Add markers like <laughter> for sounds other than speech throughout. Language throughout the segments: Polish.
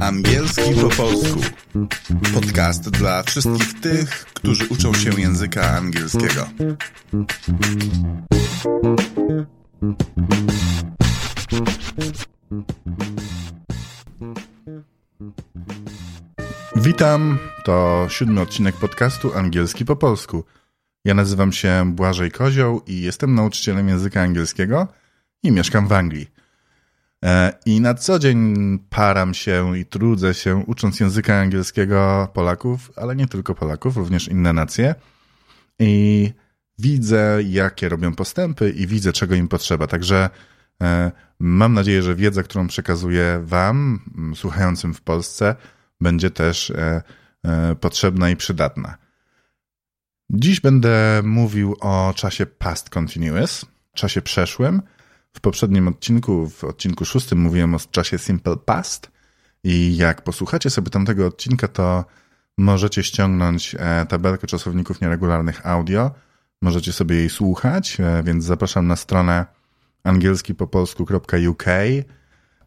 Angielski po polsku. Podcast dla wszystkich tych, którzy uczą się języka angielskiego. Witam, to siódmy odcinek podcastu Angielski po polsku. Ja nazywam się Błażej Kozioł i jestem nauczycielem języka angielskiego i mieszkam w Anglii. E, I na co dzień param się i trudzę się ucząc języka angielskiego Polaków, ale nie tylko Polaków, również inne nacje. I widzę, jakie robią postępy i widzę, czego im potrzeba. Także e, mam nadzieję, że wiedza, którą przekazuję Wam, słuchającym w Polsce, będzie też e, potrzebna i przydatna. Dziś będę mówił o czasie past continuous, czasie przeszłym. W poprzednim odcinku, w odcinku szóstym, mówiłem o czasie simple past. I jak posłuchacie sobie tamtego odcinka, to możecie ściągnąć e, tabelkę czasowników nieregularnych audio. Możecie sobie jej słuchać, e, więc zapraszam na stronę angielskipopolsku.uk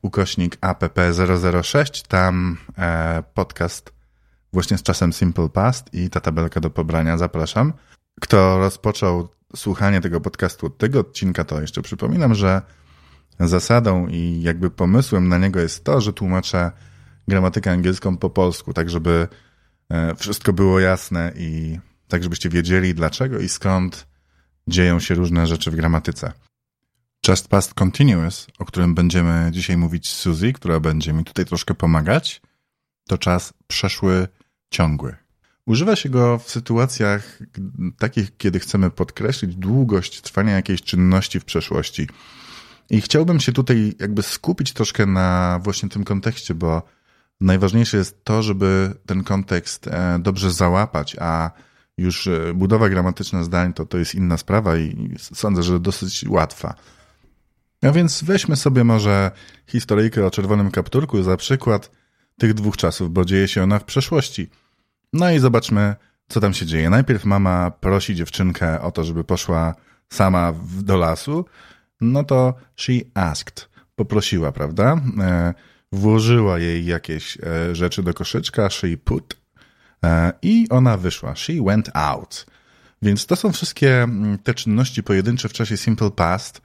ukośnik app006. Tam e, podcast właśnie z czasem Simple Past i ta tabelka do pobrania, zapraszam. Kto rozpoczął słuchanie tego podcastu od tego odcinka, to jeszcze przypominam, że zasadą i jakby pomysłem na niego jest to, że tłumaczę gramatykę angielską po polsku, tak żeby e, wszystko było jasne i tak żebyście wiedzieli dlaczego i skąd dzieją się różne rzeczy w gramatyce. Just Past Continuous, o którym będziemy dzisiaj mówić z Suzy, która będzie mi tutaj troszkę pomagać, to czas przeszły ciągły. Używa się go w sytuacjach takich, kiedy chcemy podkreślić długość trwania jakiejś czynności w przeszłości. I chciałbym się tutaj jakby skupić troszkę na właśnie tym kontekście, bo najważniejsze jest to, żeby ten kontekst e, dobrze załapać, a już e, budowa gramatyczna zdań to, to jest inna sprawa i sądzę, że dosyć łatwa. A więc weźmy sobie może historyjkę o czerwonym kapturku za przykład tych dwóch czasów, bo dzieje się ona w przeszłości. No i zobaczmy, co tam się dzieje. Najpierw mama prosi dziewczynkę o to, żeby poszła sama do lasu. No to she asked, poprosiła, prawda? E, włożyła jej jakieś e, rzeczy do koszyczka, she put e, i ona wyszła. She went out. Więc to są wszystkie mm, te czynności pojedyncze w czasie simple past,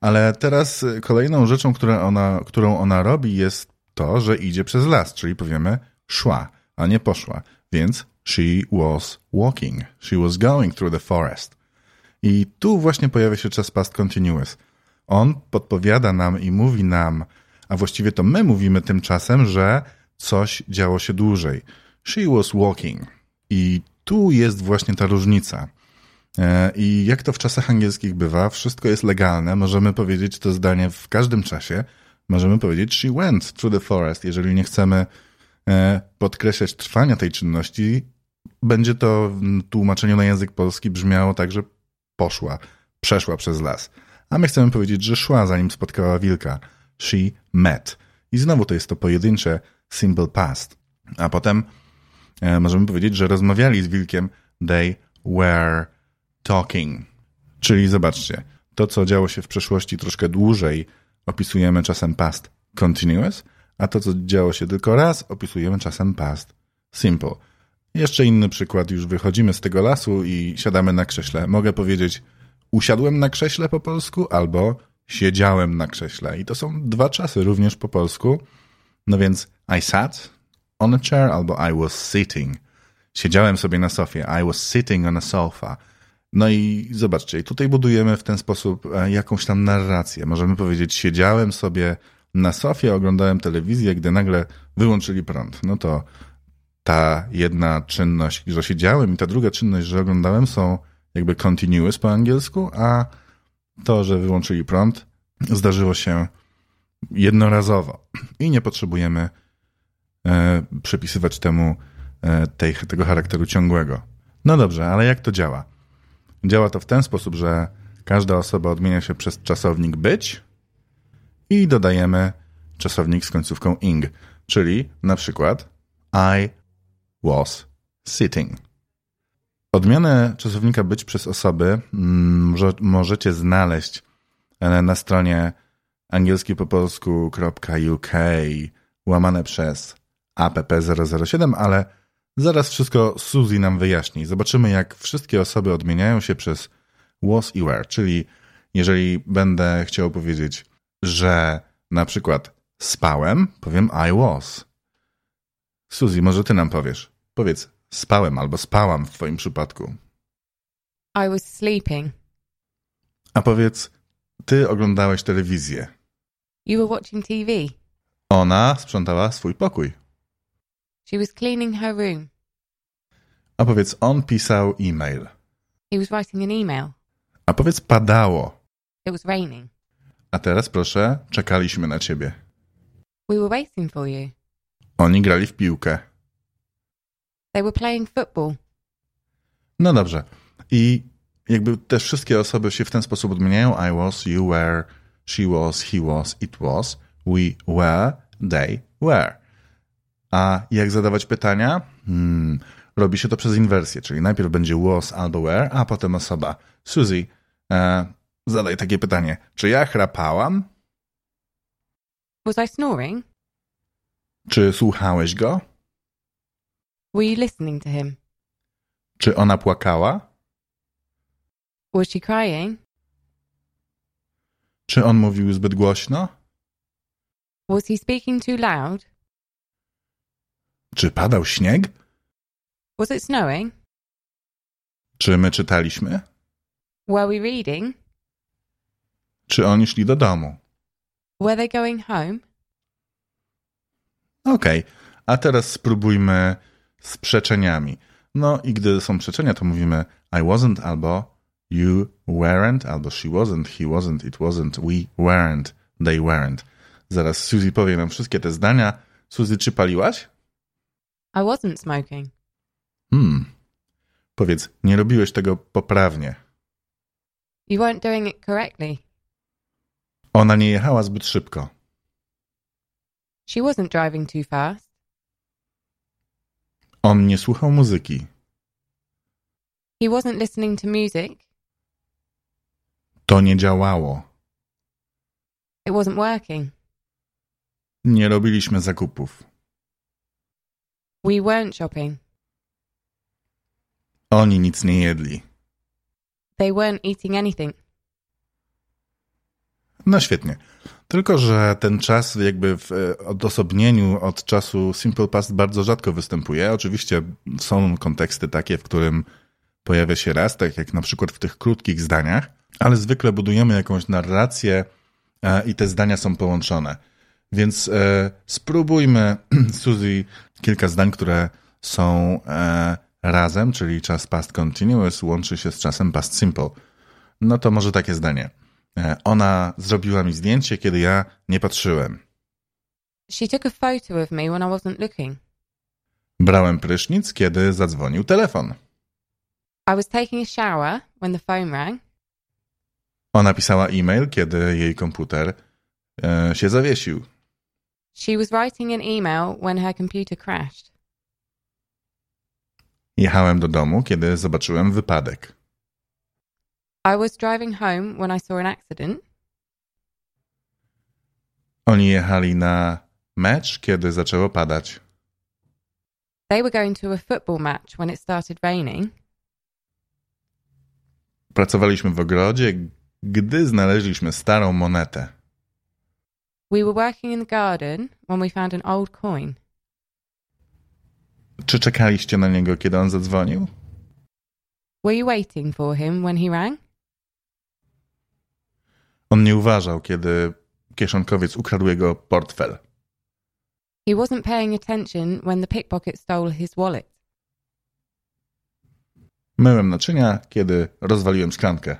ale teraz kolejną rzeczą, którą ona, którą ona robi jest to, że idzie przez las, czyli powiemy szła, a nie poszła. Więc she was walking. She was going through the forest. I tu właśnie pojawia się czas past continuous. On podpowiada nam i mówi nam, a właściwie to my mówimy tymczasem, że coś działo się dłużej. She was walking. I tu jest właśnie ta różnica. E, I jak to w czasach angielskich bywa, wszystko jest legalne. Możemy powiedzieć to zdanie w każdym czasie. Możemy powiedzieć she went through the forest, jeżeli nie chcemy podkreślać trwania tej czynności, będzie to w tłumaczeniu na język polski brzmiało tak, że poszła, przeszła przez las. A my chcemy powiedzieć, że szła, zanim spotkała wilka. She met. I znowu to jest to pojedyncze simple past. A potem e, możemy powiedzieć, że rozmawiali z wilkiem. They were talking. Czyli zobaczcie, to co działo się w przeszłości troszkę dłużej opisujemy czasem past continuous, a to, co działo się tylko raz, opisujemy czasem past simple. Jeszcze inny przykład, już wychodzimy z tego lasu i siadamy na krześle. Mogę powiedzieć usiadłem na krześle po polsku albo siedziałem na krześle. I to są dwa czasy również po polsku. No więc I sat on a chair albo I was sitting. Siedziałem sobie na sofie. I was sitting on a sofa. No i zobaczcie, tutaj budujemy w ten sposób e, jakąś tam narrację. Możemy powiedzieć, siedziałem sobie na sofie oglądałem telewizję, gdy nagle wyłączyli prąd. No to ta jedna czynność, że siedziałem i ta druga czynność, że oglądałem są jakby continuous po angielsku, a to, że wyłączyli prąd zdarzyło się jednorazowo i nie potrzebujemy e, przypisywać temu e, tej, tego charakteru ciągłego. No dobrze, ale jak to działa? Działa to w ten sposób, że każda osoba odmienia się przez czasownik być, i dodajemy czasownik z końcówką ing, czyli na przykład I was sitting. Odmianę czasownika być przez osoby mm, możecie znaleźć e, na stronie angielski po polsku.uk łamane przez app007, ale zaraz wszystko Suzy nam wyjaśni. Zobaczymy, jak wszystkie osoby odmieniają się przez was i were, czyli jeżeli będę chciał powiedzieć, że na przykład spałem, powiem I was. Suzy, może ty nam powiesz. Powiedz spałem albo spałam w twoim przypadku. I was sleeping. A powiedz, ty oglądałeś telewizję. You were watching TV. Ona sprzątała swój pokój. She was cleaning her room. A powiedz, on pisał e-mail. He was writing an email. A powiedz, padało. It was raining. A teraz proszę, czekaliśmy na ciebie. We were waiting for you. Oni grali w piłkę. They were playing football. No dobrze. I jakby te wszystkie osoby się w ten sposób odmieniają. I was, you were, she was, he was, it was, we were, they were. A jak zadawać pytania? Hmm, robi się to przez inwersję, czyli najpierw będzie was albo were, a potem osoba. Suzy, e, zadaj takie pytanie. Czy ja chrapałam? Was I snoring? Czy słuchałeś go? Were you listening to him? Czy ona płakała? Was she crying? Czy on mówił zbyt głośno? Was he speaking too loud? Czy padał śnieg? Was it snowing? Czy my czytaliśmy? Were we reading? Czy oni szli do domu? Were they going home? Okej, a teraz spróbujmy z przeczeniami. No i gdy są przeczenia, to mówimy I wasn't albo you weren't, albo she wasn't, he wasn't, it wasn't, we weren't, they weren't. Zaraz Suzy powie nam wszystkie te zdania. Suzy, czy paliłaś? I wasn't smoking. Hmm. Powiedz, nie robiłeś tego poprawnie. You weren't doing it correctly. Ona nie jechała zbyt szybko. She wasn't driving too fast. On nie słuchał muzyki. He wasn't listening to music. To nie działało. It wasn't working. Nie robiliśmy zakupów. We weren't shopping. Oni nic nie jedli. They weren't eating anything. No świetnie. Tylko, że ten czas jakby w e, odosobnieniu od czasu Simple Past bardzo rzadko występuje. Oczywiście są konteksty takie, w którym pojawia się raz, tak jak na przykład w tych krótkich zdaniach, ale zwykle budujemy jakąś narrację e, i te zdania są połączone. Więc e, spróbujmy, <clears throat> Suzy, kilka zdań, które są razem, czyli czas past continuous łączy się z czasem past simple. No to może takie zdanie. E, ona zrobiła mi zdjęcie, kiedy ja nie patrzyłem. She took a photo of me when I wasn't looking. Brałem prysznic, kiedy zadzwonił telefon. I was taking a shower when the phone rang. Ona pisała e-mail, kiedy jej komputer e, się zawiesił. She was writing an email when her computer crashed. Jechałem do domu, kiedy zobaczyłem wypadek. I was driving home when I saw an accident. Oni jechali na mecz, kiedy zaczęło padać. They were going to a football match when it started raining. Pracowaliśmy w ogrodzie, gdy znaleźliśmy starą monetę. We were working in the garden when we found an old coin. Czy czekaliście na niego, kiedy on zadzwonił? Were you waiting for him when he rang? On nie uważał, kiedy kieszonkowiec ukradł jego portfel. He wasn't paying attention when the pickpocket stole his wallet. Myłem naczynia, kiedy rozwaliłem szklankę.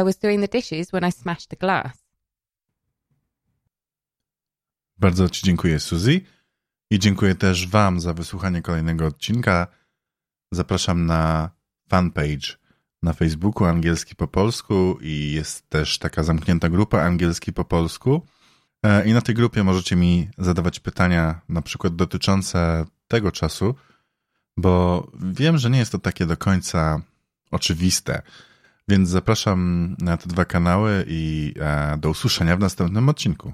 I was doing the dishes when I smashed the glass. Bardzo Ci dziękuję, Suzy. I dziękuję też Wam za wysłuchanie kolejnego odcinka. Zapraszam na fanpage na Facebooku Angielski po polsku i jest też taka zamknięta grupa Angielski po polsku. E, I na tej grupie możecie mi zadawać pytania, na przykład dotyczące tego czasu, bo wiem, że nie jest to takie do końca oczywiste. Więc zapraszam na te dwa kanały i do usłyszenia w następnym odcinku.